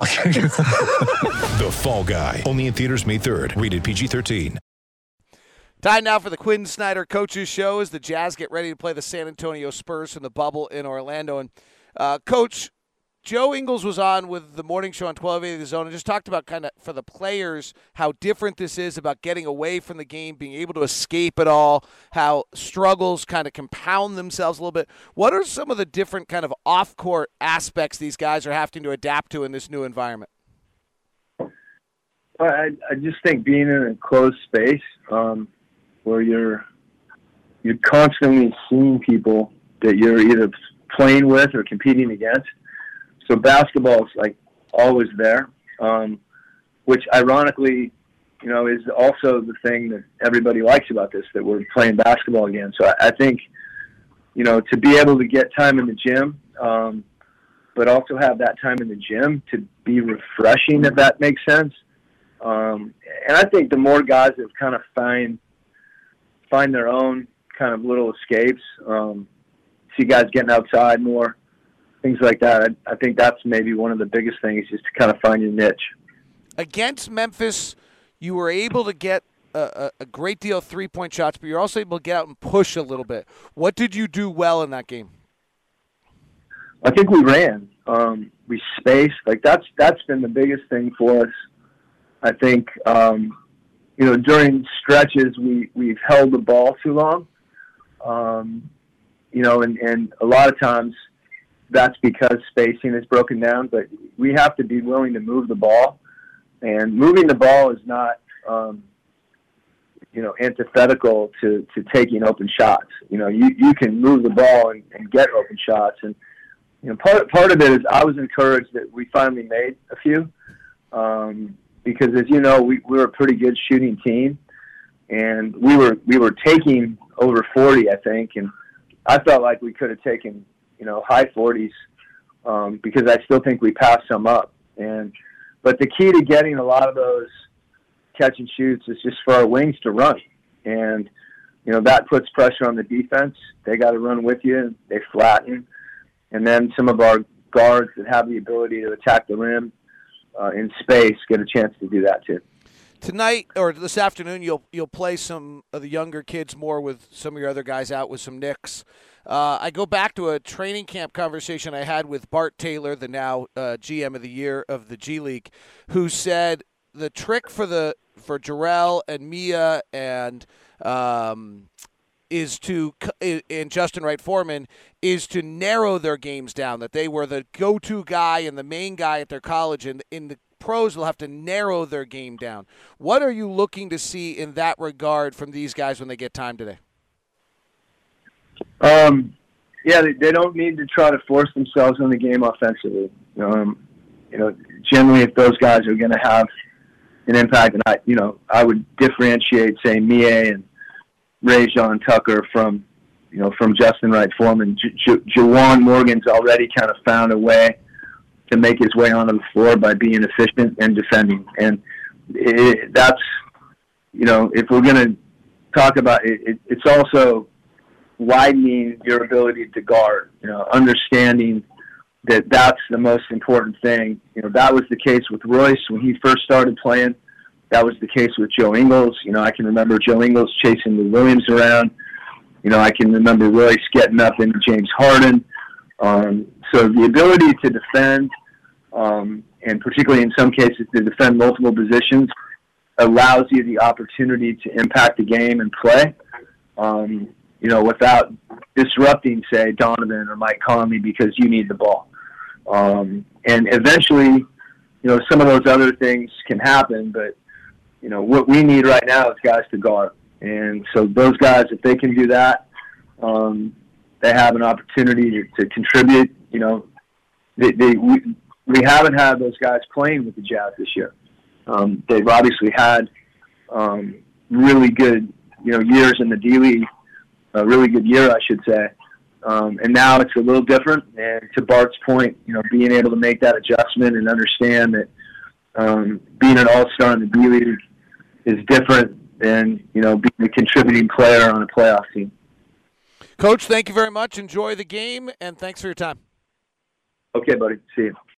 The Fall Guy. Only in theaters May 3rd. Rated PG-13. Time now for the Quin Snyder Coaches Show as the Jazz get ready to play the San Antonio Spurs in the bubble in Orlando. And uh, Coach Joe Ingles was on with the morning show on 1280 The Zone and just talked about kind of for the players how different this is about getting away from the game, being able to escape it all, how struggles kind of compound themselves a little bit. What are some of the different kind of off court aspects these guys are having to adapt to in this new environment? Well, I, I just think being in a closed space um, where you're you're constantly seeing people that you're either playing with or competing against. So basketball is like always there, um, which ironically, you know, is also the thing that everybody likes about this that we're playing basketball again. So I, I think, you know, to be able to get time in the gym, um, but also have that time in the gym to be refreshing, if that makes sense. Um, and I think the more guys that kind of find find their own kind of little escapes, um, see guys getting outside more, things like that. I, I think that's maybe one of the biggest things, is to kind of find your niche. against Memphis, you were able to get a, a, great deal of three point shots, but you're also able to get out and push a little bit. What did you do well in that game? I think we ran. Um, we spaced. Like that's that's been the biggest thing for us. I think um, you know during stretches we we've held the ball too long. Um, you know, and and a lot of times that's because spacing is broken down. But we have to be willing to move the ball, and moving the ball is not. Um, you know, antithetical to, to taking open shots. You know, you, you can move the ball and, and get open shots. And, you know, part, part of it is I was encouraged that we finally made a few. Um, because as you know, we, we were a pretty good shooting team and we were, we were taking over 40, I think. And I felt like we could have taken, you know, high forties, um, because I still think we passed some up. And, but the key to getting a lot of those catch and shoots is just for our wings to run. And, you know, that puts pressure on the defense. They got to run with you. They flatten. And then some of our guards that have the ability to attack the rim uh, in space get a chance to do that too. Tonight or this afternoon, you'll you'll play some of the younger kids more with some of your other guys out with some nicks. Uh, I go back to a training camp conversation I had with Bart Taylor, the now uh, GM of the year of the G League, who said the trick for the for Jarrell and Miye and um, is to and Justin Wright Foreman is to narrow their games down. That they were the go-to guy and the main guy at their college, and in the pros will have to narrow their game down. What are you looking to see in that regard from these guys when they get time today? Um, yeah, they, they don't need to try to force themselves in the game offensively. Um, you know, generally, if those guys are going to have an impact, and I, you know, I would differentiate, say, Miye and Rayjon Tucker from, you know, from Justin Wright Foreman. J- J- Juwan Morgan's already kind of found a way to make his way onto the floor by being efficient and defending, and it, that's, you know, if we're going to talk about it, it, it's also widening your ability to guard. You know, understanding that that's the most important thing. You know, that was the case with Royce when he first started playing. That was the case with Joe Ingles. You know, I can remember Joe Ingles chasing Lou Williams around. You know, I can remember Royce getting up into James Harden. Um, so the ability to defend, um, and particularly in some cases to defend multiple positions, allows you the opportunity to impact the game and play. Um, you know, without disrupting, say, Donovan or Mike Conley because you need the ball. Um, and eventually, you know, some of those other things can happen, but, you know, what we need right now is guys to guard. And so those guys, if they can do that, um, they have an opportunity to, to contribute. You know, they, they, we, we haven't had those guys playing with the Jazz this year. Um, they've obviously had, um, really good, you know, years in the D League, a really good year, I should say. Um, and now it's a little different. And to Bart's point, you know, being able to make that adjustment and understand that um, being an All Star in the D League is different than you know being a contributing player on a playoff team. Coach, thank you very much. Enjoy the game, and thanks for your time. Okay, buddy. See you.